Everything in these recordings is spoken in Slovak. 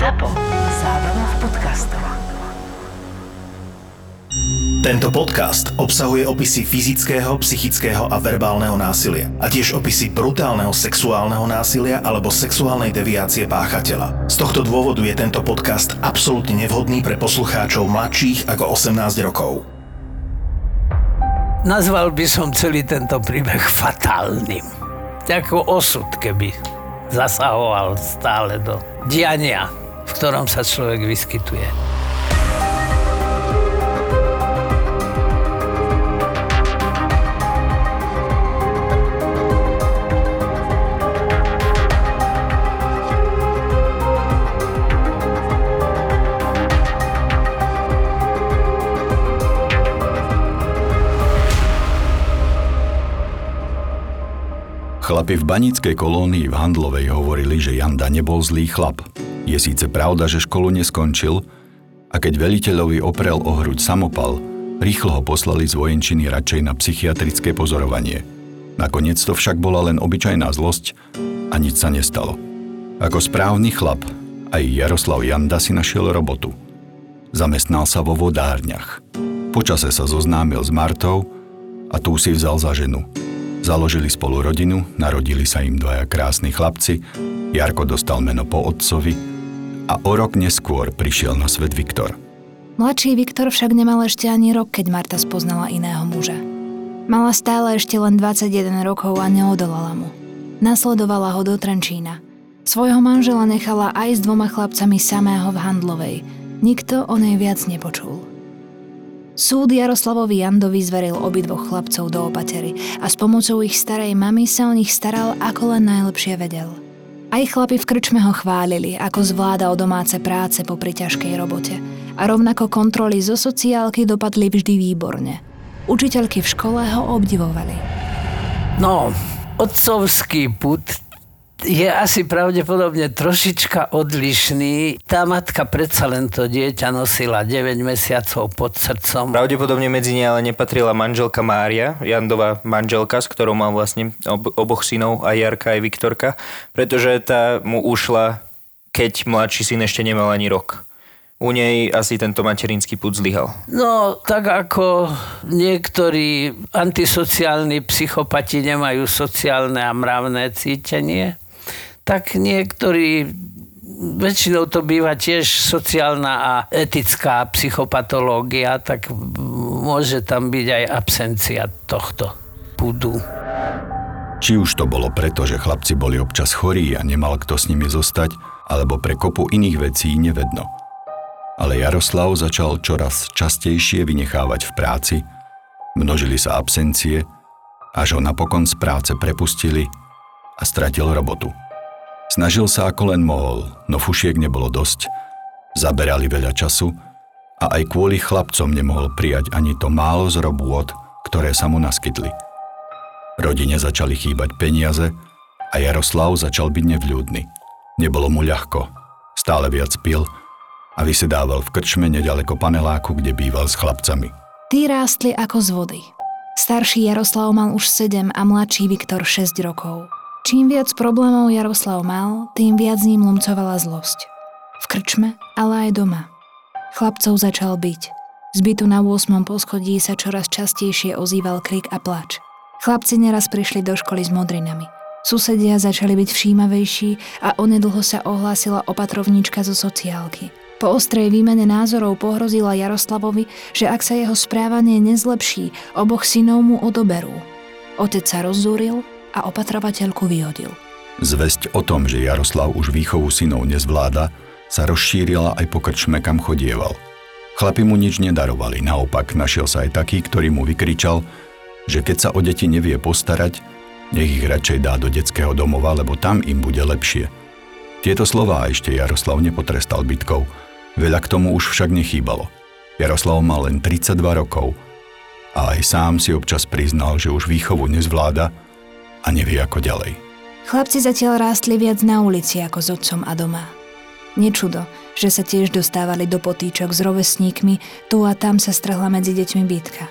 ZAPO. Zábrná v podcastov. Tento podcast obsahuje opisy fyzického, psychického a verbálneho násilia a tiež opisy brutálneho sexuálneho násilia alebo sexuálnej deviácie páchateľa. Z tohto dôvodu je tento podcast absolútne nevhodný pre poslucháčov mladších ako 18 rokov. Nazval by som celý tento príbeh fatálnym. Ako osud, keby zasahoval stále do diania, v ktorom sa človek vyskytuje. Chlapi v banickej kolónii v Handlovej hovorili, že Janda nebol zlý chlap. Je síce pravda, že školu neskončil a keď veliteľovi oprel o hruď samopal, rýchlo ho poslali z vojenčiny radšej na psychiatrické pozorovanie. Nakoniec to však bola len obyčajná zlosť a nič sa nestalo. Ako správny chlap, aj Jaroslav Janda si našiel robotu. Zamestnal sa vo vodárniach. Počase sa zoznámil s Martou a tú si vzal za ženu – Založili spolu rodinu, narodili sa im dvaja krásni chlapci, Jarko dostal meno po otcovi a o rok neskôr prišiel na svet Viktor. Mladší Viktor však nemal ešte ani rok, keď Marta spoznala iného muža. Mala stále ešte len 21 rokov a neodolala mu. Nasledovala ho do Trenčína. Svojho manžela nechala aj s dvoma chlapcami samého v Handlovej. Nikto o nej viac nepočul. Súd Jaroslavovi Jandovi zveril obidvoch chlapcov do opatery a s pomocou ich starej mamy sa o nich staral ako len najlepšie vedel. Aj chlapi v krčme ho chválili, ako zvládal domáce práce po ťažkej robote. A rovnako kontroly zo sociálky dopadli vždy výborne. Učiteľky v škole ho obdivovali. No, otcovský put je asi pravdepodobne trošička odlišný. Tá matka predsa len to dieťa nosila 9 mesiacov pod srdcom. Pravdepodobne medzi ne ale nepatrila manželka Mária, Jandová manželka, s ktorou mal vlastne ob- oboch synov, aj Jarka, aj Viktorka, pretože tá mu ušla, keď mladší syn ešte nemal ani rok u nej asi tento materinský put zlyhal. No, tak ako niektorí antisociálni psychopati nemajú sociálne a mravné cítenie, tak niektorí väčšinou to býva tiež sociálna a etická psychopatológia, tak môže tam byť aj absencia tohto pudu. Či už to bolo preto, že chlapci boli občas chorí a nemal kto s nimi zostať, alebo pre kopu iných vecí nevedno. Ale Jaroslav začal čoraz častejšie vynechávať v práci, množili sa absencie, až ho napokon z práce prepustili a stratil robotu. Snažil sa ako len mohol, no fušiek nebolo dosť. Zaberali veľa času a aj kvôli chlapcom nemohol prijať ani to málo z robôt, ktoré sa mu naskytli. Rodine začali chýbať peniaze a Jaroslav začal byť nevľúdny. Nebolo mu ľahko, stále viac pil a vysedával v krčme nedaleko paneláku, kde býval s chlapcami. Tí rástli ako z vody. Starší Jaroslav mal už 7 a mladší Viktor 6 rokov. Čím viac problémov Jaroslav mal, tým viac ním lomcovala zlosť. V krčme, ale aj doma. Chlapcov začal byť. Z bytu na 8. poschodí sa čoraz častejšie ozýval krik a plač. Chlapci neraz prišli do školy s modrinami. Susedia začali byť všímavejší a onedlho sa ohlásila opatrovníčka zo sociálky. Po ostrej výmene názorov pohrozila Jaroslavovi, že ak sa jeho správanie nezlepší, oboch synov mu odoberú. Otec sa rozzúril a opatrovateľku vyhodil. Zväzť o tom, že Jaroslav už výchovu synov nezvláda, sa rozšírila aj po krčme, kam chodieval. Chlapi mu nič nedarovali, naopak našiel sa aj taký, ktorý mu vykričal, že keď sa o deti nevie postarať, nech ich radšej dá do detského domova, lebo tam im bude lepšie. Tieto slová ešte Jaroslav nepotrestal bytkou, veľa k tomu už však nechýbalo. Jaroslav mal len 32 rokov a aj sám si občas priznal, že už výchovu nezvláda a nevie ako ďalej. Chlapci zatiaľ rástli viac na ulici ako s otcom a doma. Nečudo, že sa tiež dostávali do potýčok s rovesníkmi, tu a tam sa strhla medzi deťmi bitka.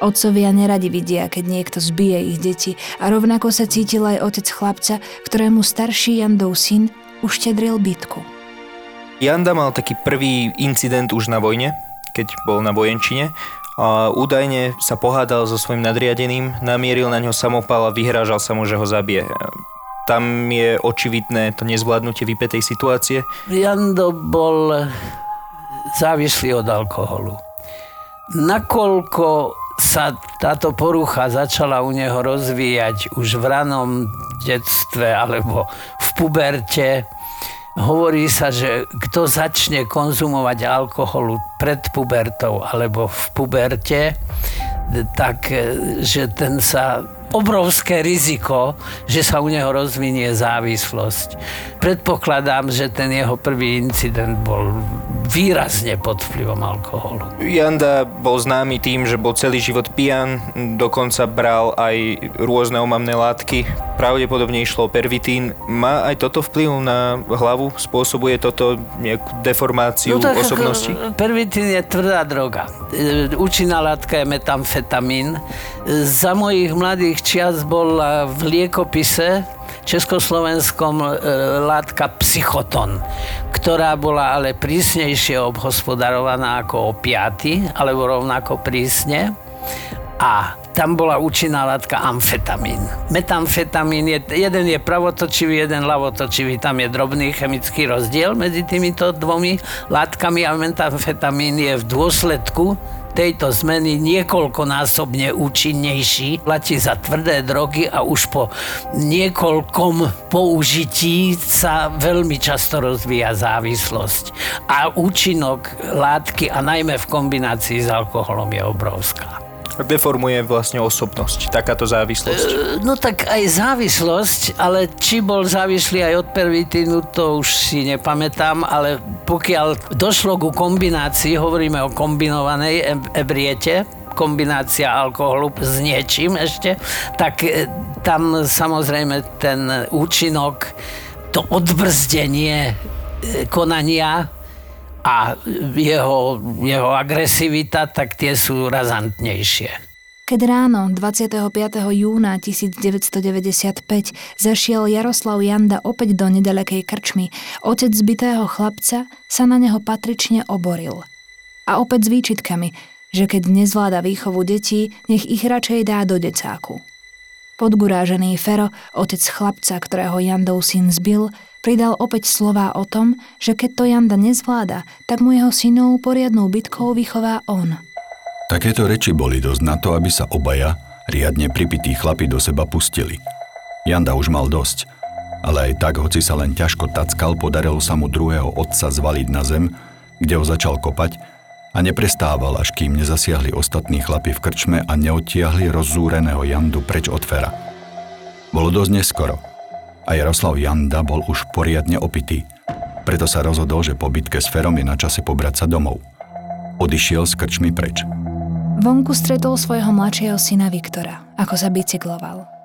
Otcovia neradi vidia, keď niekto zbije ich deti a rovnako sa cítil aj otec chlapca, ktorému starší Jandov syn uštedril bitku. Janda mal taký prvý incident už na vojne, keď bol na vojenčine. A údajne sa pohádal so svojím nadriadeným, namieril na ňo samopal a vyhrážal sa mu, že ho zabije. Tam je očividné to nezvládnutie vypetej situácie. Jando bol závislý od alkoholu. Nakoľko sa táto porucha začala u neho rozvíjať už v ranom detstve alebo v puberte, hovorí sa, že kto začne konzumovať alkoholu pred pubertou alebo v puberte, tak že ten sa obrovské riziko, že sa u neho rozvinie závislosť. Predpokladám, že ten jeho prvý incident bol výrazne pod vplyvom alkoholu. Janda bol známy tým, že bol celý život pijan, dokonca bral aj rôzne omamné látky. Pravdepodobne išlo o pervitín. Má aj toto vplyv na hlavu? Spôsobuje toto nejakú deformáciu no tak osobnosti? Pervitín je tvrdá droga. E, účinná látka je metamfetamín. Za mojich mladých čias bol v liekopise československom e, látka psychoton, ktorá bola ale prísnejšie obhospodarovaná ako opiaty, alebo rovnako prísne. A tam bola účinná látka amfetamín. Metamfetamín, je, jeden je pravotočivý, jeden lavotočivý. Tam je drobný chemický rozdiel medzi týmito dvomi látkami a metamfetamín je v dôsledku tejto zmeny niekoľkonásobne účinnejší. Platí za tvrdé drogy a už po niekoľkom použití sa veľmi často rozvíja závislosť. A účinok látky a najmä v kombinácii s alkoholom je obrovská deformuje vlastne osobnosť, takáto závislosť? E, no tak aj závislosť, ale či bol závislý aj od pervitínu, to už si nepamätám, ale pokiaľ došlo ku kombinácii, hovoríme o kombinovanej ebriete, kombinácia alkoholu s niečím ešte, tak e, tam samozrejme ten účinok, to odbrzdenie e, konania a jeho, jeho agresivita, tak tie sú razantnejšie. Keď ráno 25. júna 1995 zašiel Jaroslav Janda opäť do nedalekej krčmy, otec zbitého chlapca sa na neho patrične oboril. A opäť s výčitkami, že keď nezvláda výchovu detí, nech ich radšej dá do decáku. Podgurážený Fero, otec chlapca, ktorého Jandov syn zbil, Pridal opäť slová o tom, že keď to Janda nezvláda, tak mu jeho synov poriadnou bitkou vychová on. Takéto reči boli dosť na to, aby sa obaja, riadne pripití chlapi do seba pustili. Janda už mal dosť, ale aj tak, hoci sa len ťažko tackal, podarilo sa mu druhého otca zvaliť na zem, kde ho začal kopať a neprestával, až kým nezasiahli ostatní chlapi v krčme a neodtiahli rozzúreného Jandu preč od Fera. Bolo dosť neskoro – a Jaroslav Janda bol už poriadne opitý. Preto sa rozhodol, že po bitke s Ferom je na čase pobrať sa domov. Odišiel s krčmi preč. Vonku stretol svojho mladšieho syna Viktora, ako sa bicykloval.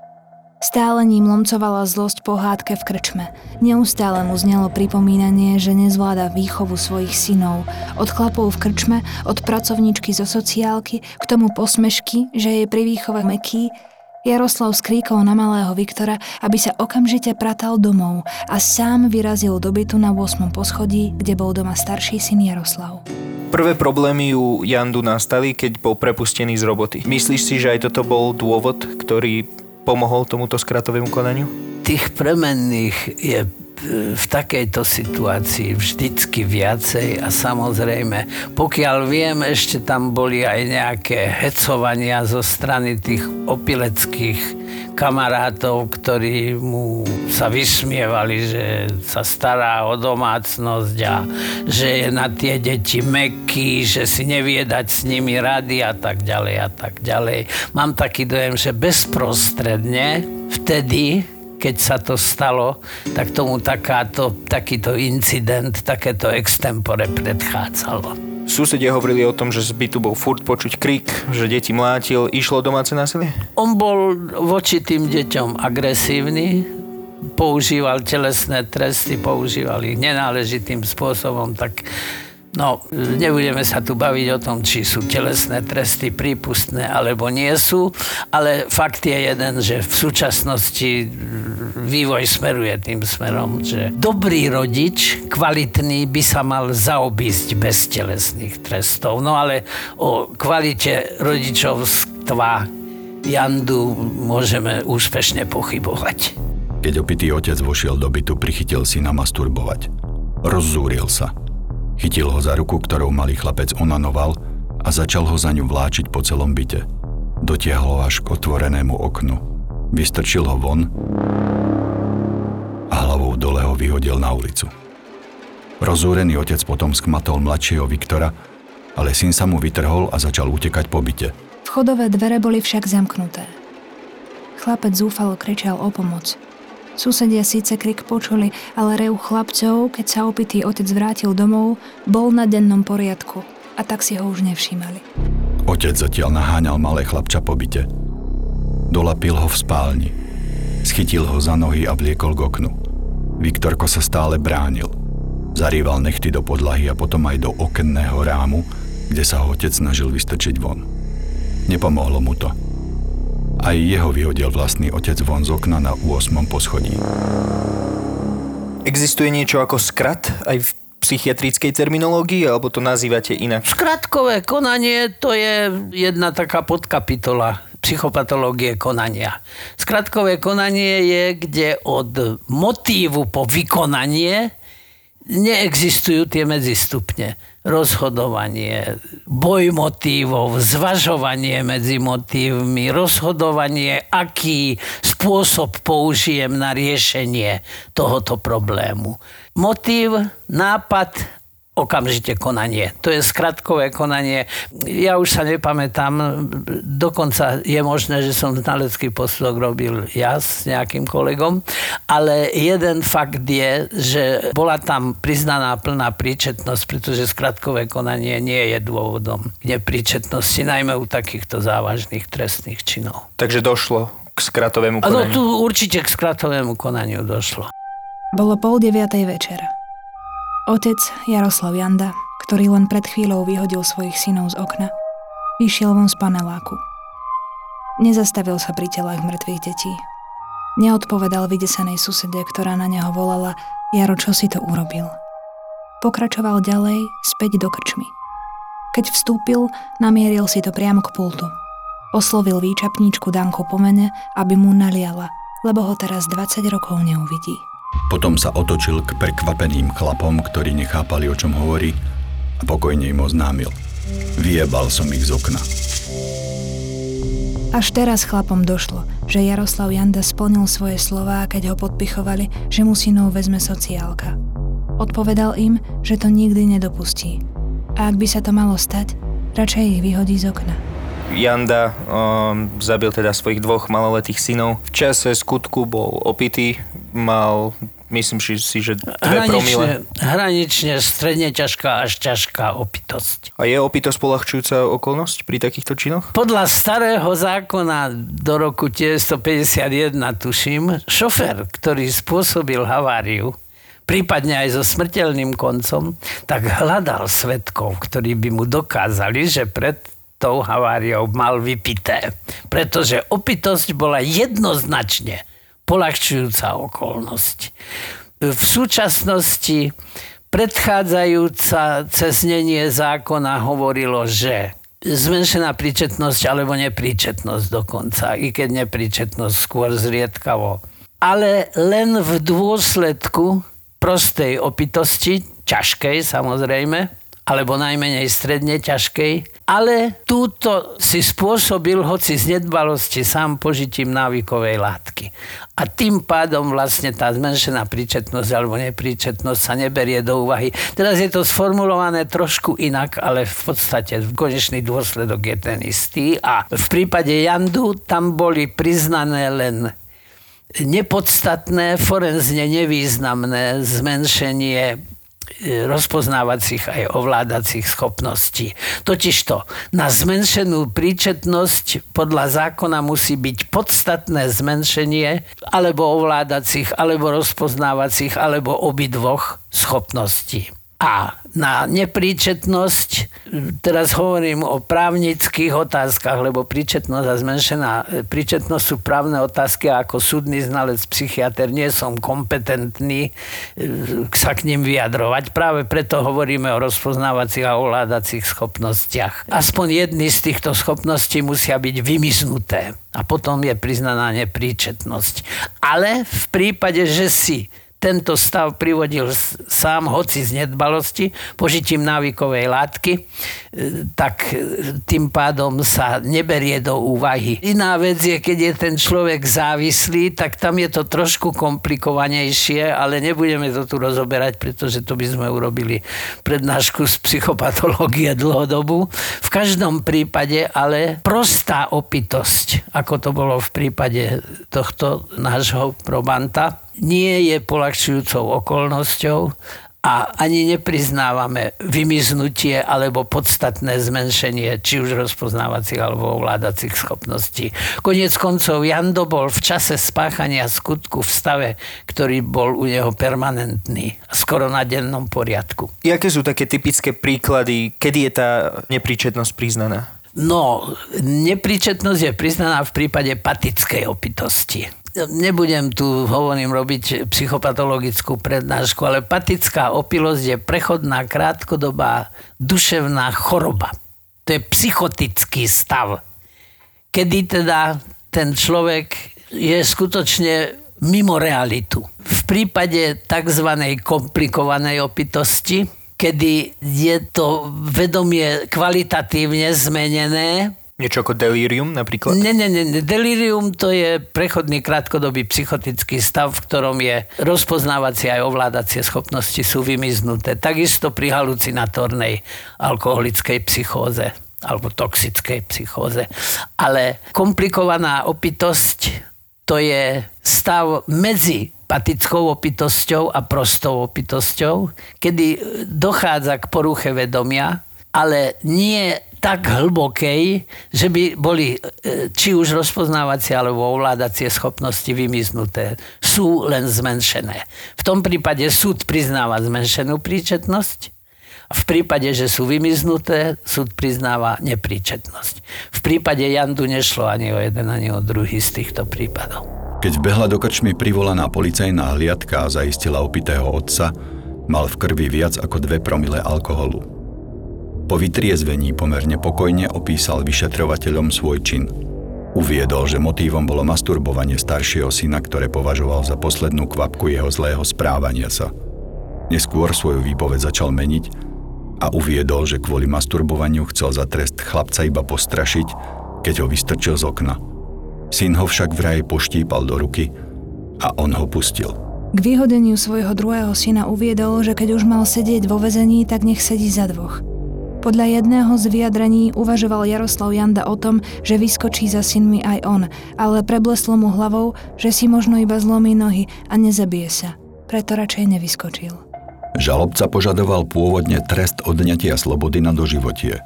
Stále ním lomcovala zlosť pohádke v krčme. Neustále mu znelo pripomínanie, že nezvláda výchovu svojich synov. Od chlapov v krčme, od pracovníčky zo sociálky, k tomu posmešky, že je pri výchove meký, Jaroslav skríkol na malého Viktora, aby sa okamžite pratal domov a sám vyrazil do bytu na 8. poschodí, kde bol doma starší syn Jaroslav. Prvé problémy u Jandu nastali, keď bol prepustený z roboty. Myslíš si, že aj toto bol dôvod, ktorý pomohol tomuto skratovému konaniu? Tých premenných je v takejto situácii vždycky viacej a samozrejme, pokiaľ viem, ešte tam boli aj nejaké hecovania zo strany tých opileckých kamarátov, ktorí mu sa vysmievali, že sa stará o domácnosť a že je na tie deti meký, že si nevie dať s nimi rady a tak ďalej a tak ďalej. Mám taký dojem, že bezprostredne vtedy keď sa to stalo, tak tomu takáto, takýto incident, takéto extempore predchádzalo. Susedia hovorili o tom, že z bytu bol furt počuť krik, že deti mlátil. Išlo domáce násilie? On bol voči tým deťom agresívny, používal telesné tresty, používal ich nenáležitým spôsobom, tak No, nebudeme sa tu baviť o tom, či sú telesné tresty prípustné alebo nie sú, ale fakt je jeden, že v súčasnosti vývoj smeruje tým smerom, že dobrý rodič, kvalitný, by sa mal zaobísť bez telesných trestov. No ale o kvalite rodičovstva Jandu môžeme úspešne pochybovať. Keď opitý otec vošiel do bytu, prichytil si na masturbovať. Rozzúril sa – Chytil ho za ruku, ktorou malý chlapec onanoval a začal ho za ňu vláčiť po celom byte. Dotiahol ho až k otvorenému oknu. Vystrčil ho von a hlavou dole ho vyhodil na ulicu. Rozúrený otec potom skmatol mladšieho Viktora, ale syn sa mu vytrhol a začal utekať po byte. Vchodové dvere boli však zamknuté. Chlapec zúfalo kričal o pomoc, Susedia síce krik počuli, ale rev chlapcov, keď sa opitý otec vrátil domov, bol na dennom poriadku a tak si ho už nevšímali. Otec zatiaľ naháňal malé chlapča po byte. Dolapil ho v spálni. Schytil ho za nohy a vliekol k oknu. Viktorko sa stále bránil. Zarýval nechty do podlahy a potom aj do okenného rámu, kde sa ho otec snažil vystrčiť von. Nepomohlo mu to. Aj jeho vyhodil vlastný otec von z okna na 8. poschodí. Existuje niečo ako skrat aj v psychiatrickej terminológii, alebo to nazývate inak? Skratkové konanie to je jedna taká podkapitola psychopatológie konania. Skratkové konanie je, kde od motívu po vykonanie neexistujú tie medzistupne rozhodovanie, boj motívov, zvažovanie medzi motívmi, rozhodovanie, aký spôsob použijem na riešenie tohoto problému. Motív, nápad okamžite konanie. To je skratkové konanie. Ja už sa nepamätám, dokonca je možné, že som znalecký posudok robil ja s nejakým kolegom, ale jeden fakt je, že bola tam priznaná plná príčetnosť, pretože skratkové konanie nie je dôvodom k nepríčetnosti, najmä u takýchto závažných trestných činov. Takže došlo k skratovému konaniu? Áno, tu určite k skratovému konaniu došlo. Bolo pol deviatej večera. Otec Jaroslav Janda, ktorý len pred chvíľou vyhodil svojich synov z okna, vyšiel von z paneláku. Nezastavil sa pri telách mŕtvych detí. Neodpovedal vydesenej susede, ktorá na neho volala Jaro, čo si to urobil. Pokračoval ďalej, späť do krčmy. Keď vstúpil, namieril si to priamo k pultu. Oslovil výčapníčku Danku po mene, aby mu naliala, lebo ho teraz 20 rokov neuvidí. Potom sa otočil k prekvapeným chlapom, ktorí nechápali, o čom hovorí a pokojne im oznámil. Vyjebal som ich z okna. Až teraz chlapom došlo, že Jaroslav Janda splnil svoje slová, keď ho podpichovali, že mu synov vezme sociálka. Odpovedal im, že to nikdy nedopustí. A ak by sa to malo stať, radšej ich vyhodí z okna. Janda um, zabil teda svojich dvoch maloletých synov. V čase skutku bol opitý, mal myslím si, že dve hranične, promile. Hranične stredne ťažká až ťažká opitosť. A je opitosť polahčujúca okolnosť pri takýchto činoch? Podľa starého zákona do roku 1951, tuším, šofer, ktorý spôsobil haváriu, prípadne aj so smrteľným koncom, tak hľadal svetkov, ktorí by mu dokázali, že pred tou haváriou mal vypité. Pretože opitosť bola jednoznačne polahčujúca okolnosť. V súčasnosti predchádzajúca cesnenie zákona hovorilo, že zmenšená príčetnosť alebo nepríčetnosť dokonca, i keď nepríčetnosť skôr zriedkavo. Ale len v dôsledku prostej opitosti, ťažkej samozrejme, alebo najmenej stredne ťažkej, ale túto si spôsobil hoci z nedbalosti sám požitím návykovej látky. A tým pádom vlastne tá zmenšená príčetnosť alebo nepríčetnosť sa neberie do úvahy. Teraz je to sformulované trošku inak, ale v podstate v konečný dôsledok je ten istý. A v prípade Jandu tam boli priznané len nepodstatné, forenzne nevýznamné zmenšenie rozpoznávacích aj ovládacích schopností. Totižto na zmenšenú príčetnosť podľa zákona musí byť podstatné zmenšenie alebo ovládacích, alebo rozpoznávacích, alebo obidvoch schopností. A na nepríčetnosť, teraz hovorím o právnických otázkach, lebo príčetnosť a zmenšená príčetnosť sú právne otázky a ako súdny znalec, psychiatr nie som kompetentný e, sa k ním vyjadrovať. Práve preto hovoríme o rozpoznávacích a ovládacích schopnostiach. Aspoň jedny z týchto schopností musia byť vymiznuté a potom je priznaná nepríčetnosť. Ale v prípade, že si tento stav privodil sám, hoci z nedbalosti, požitím návykovej látky, e, tak e, tým pádom sa neberie do úvahy. Iná vec je, keď je ten človek závislý, tak tam je to trošku komplikovanejšie, ale nebudeme to tu rozoberať, pretože to by sme urobili prednášku z psychopatológie dlhodobu. V každom prípade ale prostá opitosť, ako to bolo v prípade tohto nášho probanta, nie je polahčujúcou okolnosťou a ani nepriznávame vymiznutie alebo podstatné zmenšenie či už rozpoznávacích alebo ovládacích schopností. Konec koncov Jando bol v čase spáchania skutku v stave, ktorý bol u neho permanentný skoro na dennom poriadku. Jaké sú také typické príklady, kedy je tá nepríčetnosť priznaná? No, nepríčetnosť je priznaná v prípade patickej opitosti nebudem tu, hovorím, robiť psychopatologickú prednášku, ale patická opilosť je prechodná krátkodobá duševná choroba. To je psychotický stav. Kedy teda ten človek je skutočne mimo realitu. V prípade tzv. komplikovanej opitosti, kedy je to vedomie kvalitatívne zmenené, Niečo ako delírium napríklad? Nie, nie, nie. Delírium to je prechodný krátkodobý psychotický stav, v ktorom je rozpoznávacie aj ovládacie schopnosti sú vymiznuté. Takisto pri halucinatórnej alkoholickej psychóze alebo toxickej psychóze. Ale komplikovaná opitosť to je stav medzi patickou opitosťou a prostou opitosťou, kedy dochádza k poruche vedomia, ale nie tak hlbokej, že by boli e, či už rozpoznávacie alebo ovládacie schopnosti vymiznuté. Sú len zmenšené. V tom prípade súd priznáva zmenšenú príčetnosť, v prípade, že sú vymiznuté, súd priznáva nepríčetnosť. V prípade Jandu nešlo ani o jeden, ani o druhý z týchto prípadov. Keď behla do krčmy privolaná policajná hliadka a zaistila opitého otca, mal v krvi viac ako 2 promile alkoholu. Po vytriezvení pomerne pokojne opísal vyšetrovateľom svoj čin. Uviedol, že motívom bolo masturbovanie staršieho syna, ktoré považoval za poslednú kvapku jeho zlého správania sa. Neskôr svoju výpoveď začal meniť a uviedol, že kvôli masturbovaniu chcel za trest chlapca iba postrašiť, keď ho vystrčil z okna. Syn ho však vraj poštípal do ruky a on ho pustil. K vyhodeniu svojho druhého syna uviedol, že keď už mal sedieť vo vezení, tak nech sedí za dvoch – podľa jedného z vyjadrení uvažoval Jaroslav Janda o tom, že vyskočí za synmi aj on, ale prebleslo mu hlavou, že si možno iba zlomí nohy a nezabije sa. Preto radšej nevyskočil. Žalobca požadoval pôvodne trest odňatia slobody na doživotie.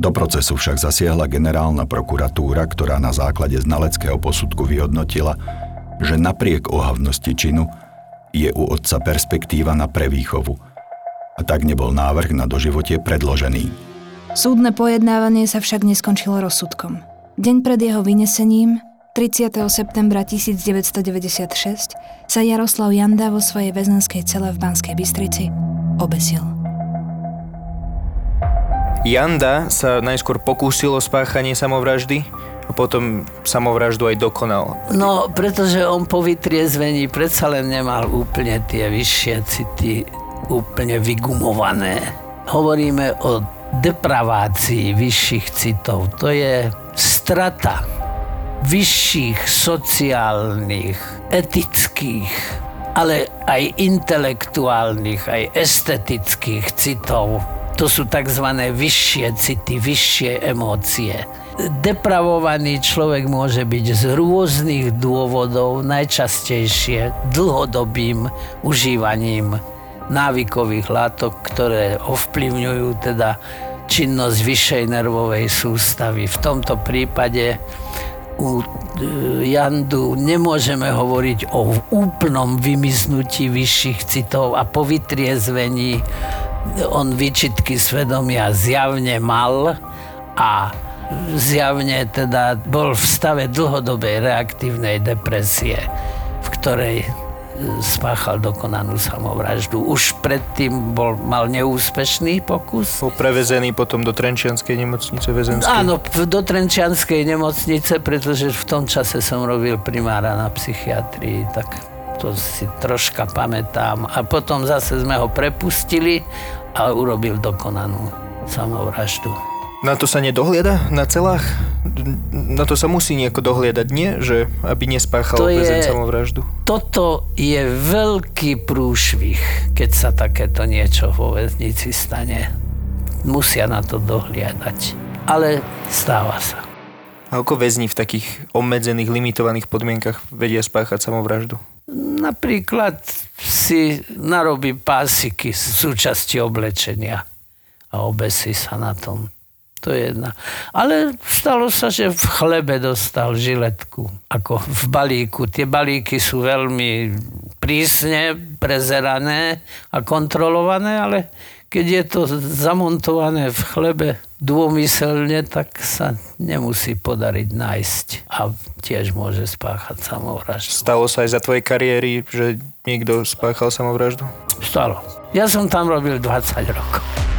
Do procesu však zasiahla generálna prokuratúra, ktorá na základe znaleckého posudku vyhodnotila, že napriek ohavnosti činu je u otca perspektíva na prevýchovu – a tak nebol návrh na doživotie predložený. Súdne pojednávanie sa však neskončilo rozsudkom. Deň pred jeho vynesením, 30. septembra 1996, sa Jaroslav Janda vo svojej väzenskej cele v Banskej Bystrici obesil. Janda sa najskôr pokúsil o spáchanie samovraždy a potom samovraždu aj dokonal. No, pretože on po vytriezvení predsa len nemal úplne tie vyššie city úplne vygumované. Hovoríme o depravácii vyšších citov. To je strata vyšších sociálnych, etických, ale aj intelektuálnych, aj estetických citov. To sú tzv. vyššie city, vyššie emócie. Depravovaný človek môže byť z rôznych dôvodov, najčastejšie dlhodobým užívaním návykových látok, ktoré ovplyvňujú teda činnosť vyššej nervovej sústavy. V tomto prípade u e, Jandu nemôžeme hovoriť o úplnom vymiznutí vyšších citov a po vytriezvení On výčitky svedomia zjavne mal a zjavne teda bol v stave dlhodobej reaktívnej depresie, v ktorej spáchal dokonanú samovraždu. Už predtým bol, mal neúspešný pokus. Bol prevezený potom do Trenčianskej nemocnice väzenskej. Áno, do Trenčianskej nemocnice, pretože v tom čase som robil primára na psychiatrii, tak to si troška pamätám. A potom zase sme ho prepustili a urobil dokonanú samovraždu. Na to sa nedohliada? Na celách? Na to sa musí nejako dohliadať, nie? Že aby nespáchal To je- samovraždu. Toto je veľký prúšvih, keď sa takéto niečo vo väznici stane. Musia na to dohliadať. Ale stáva sa. A ako väzni v takých obmedzených, limitovaných podmienkach vedia spáchať samovraždu? Napríklad si narobí pásiky z súčasti oblečenia a obesí sa na tom. To je jedna. Ale stalo sa, že v chlebe dostal žiletku, ako v balíku. Tie balíky sú veľmi prísne prezerané a kontrolované, ale keď je to zamontované v chlebe dômyselne, tak sa nemusí podariť nájsť a tiež môže spáchať samovraždu. Stalo sa aj za tvojej kariéry, že niekto spáchal samovraždu? Stalo. Ja som tam robil 20 rokov.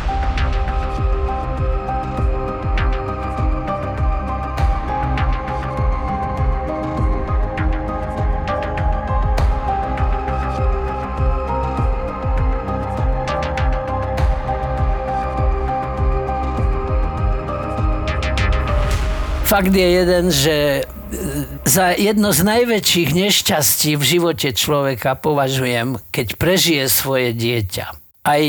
Fakt je jeden, že e, za jedno z najväčších nešťastí v živote človeka považujem, keď prežije svoje dieťa. Aj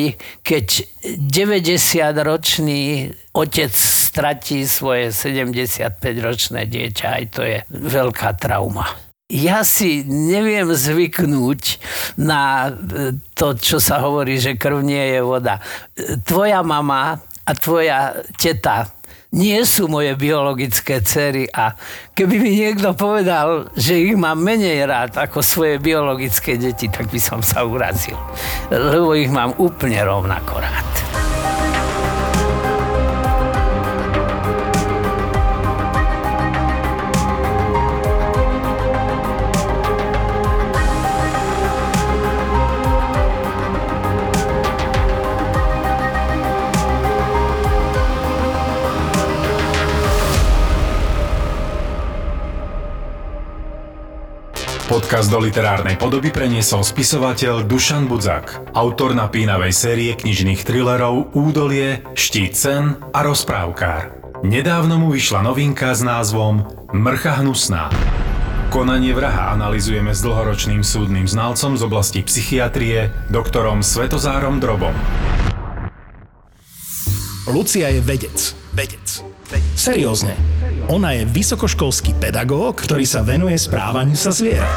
keď 90-ročný otec stratí svoje 75-ročné dieťa, aj to je veľká trauma. Ja si neviem zvyknúť na e, to, čo sa hovorí, že krv nie je voda. E, Tvoja mama a tvoja teta nie sú moje biologické cery a keby mi niekto povedal, že ich mám menej rád ako svoje biologické deti, tak by som sa urazil. Lebo ich mám úplne rovnako rád. Podcast do literárnej podoby preniesol spisovateľ Dušan Budzak, autor napínavej série knižných thrillerov Údolie, Štít sen a Rozprávkár. Nedávno mu vyšla novinka s názvom Mrcha hnusná. Konanie vraha analizujeme s dlhoročným súdnym znalcom z oblasti psychiatrie, doktorom Svetozárom Drobom. Lucia je vedec. Vedec. Seriózne. Ona je vysokoškolský pedagóg, ktorý sa venuje správaniu sa zvierat.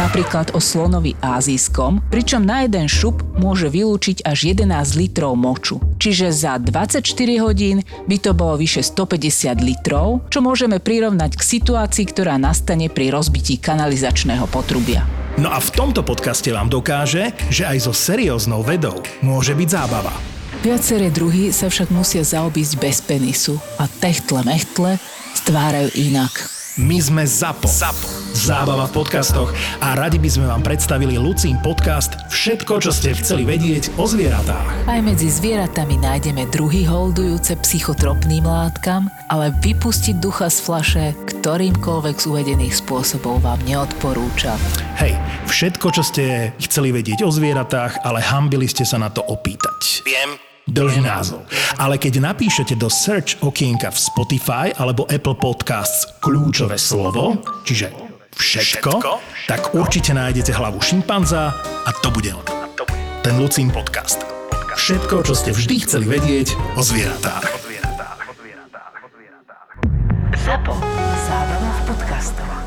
Napríklad o slonovi ázijskom, pričom na jeden šup môže vylúčiť až 11 litrov moču. Čiže za 24 hodín by to bolo vyše 150 litrov, čo môžeme prirovnať k situácii, ktorá nastane pri rozbití kanalizačného potrubia. No a v tomto podcaste vám dokáže, že aj so serióznou vedou môže byť zábava. Viaceré druhy sa však musia zaobísť bez penisu a techtle mechtle stvárajú inak. My sme ZAPO. ZAPO. Zábava v podcastoch a radi by sme vám predstavili Lucín podcast Všetko, čo ste chceli vedieť o zvieratách. Aj medzi zvieratami nájdeme druhy holdujúce psychotropným látkam, ale vypustiť ducha z flaše ktorýmkoľvek z uvedených spôsobov vám neodporúčam. Hej, všetko, čo ste chceli vedieť o zvieratách, ale hambili ste sa na to opýtať. Viem. Dlhý názov. Ale keď napíšete do search okienka v Spotify alebo Apple Podcasts kľúčové slovo, čiže všetko, tak určite nájdete hlavu šimpanza a to bude on. Ten Lucín podcast. Všetko, čo ste vždy chceli vedieť o zvieratách. Zapo. Zábrná v podcastovách.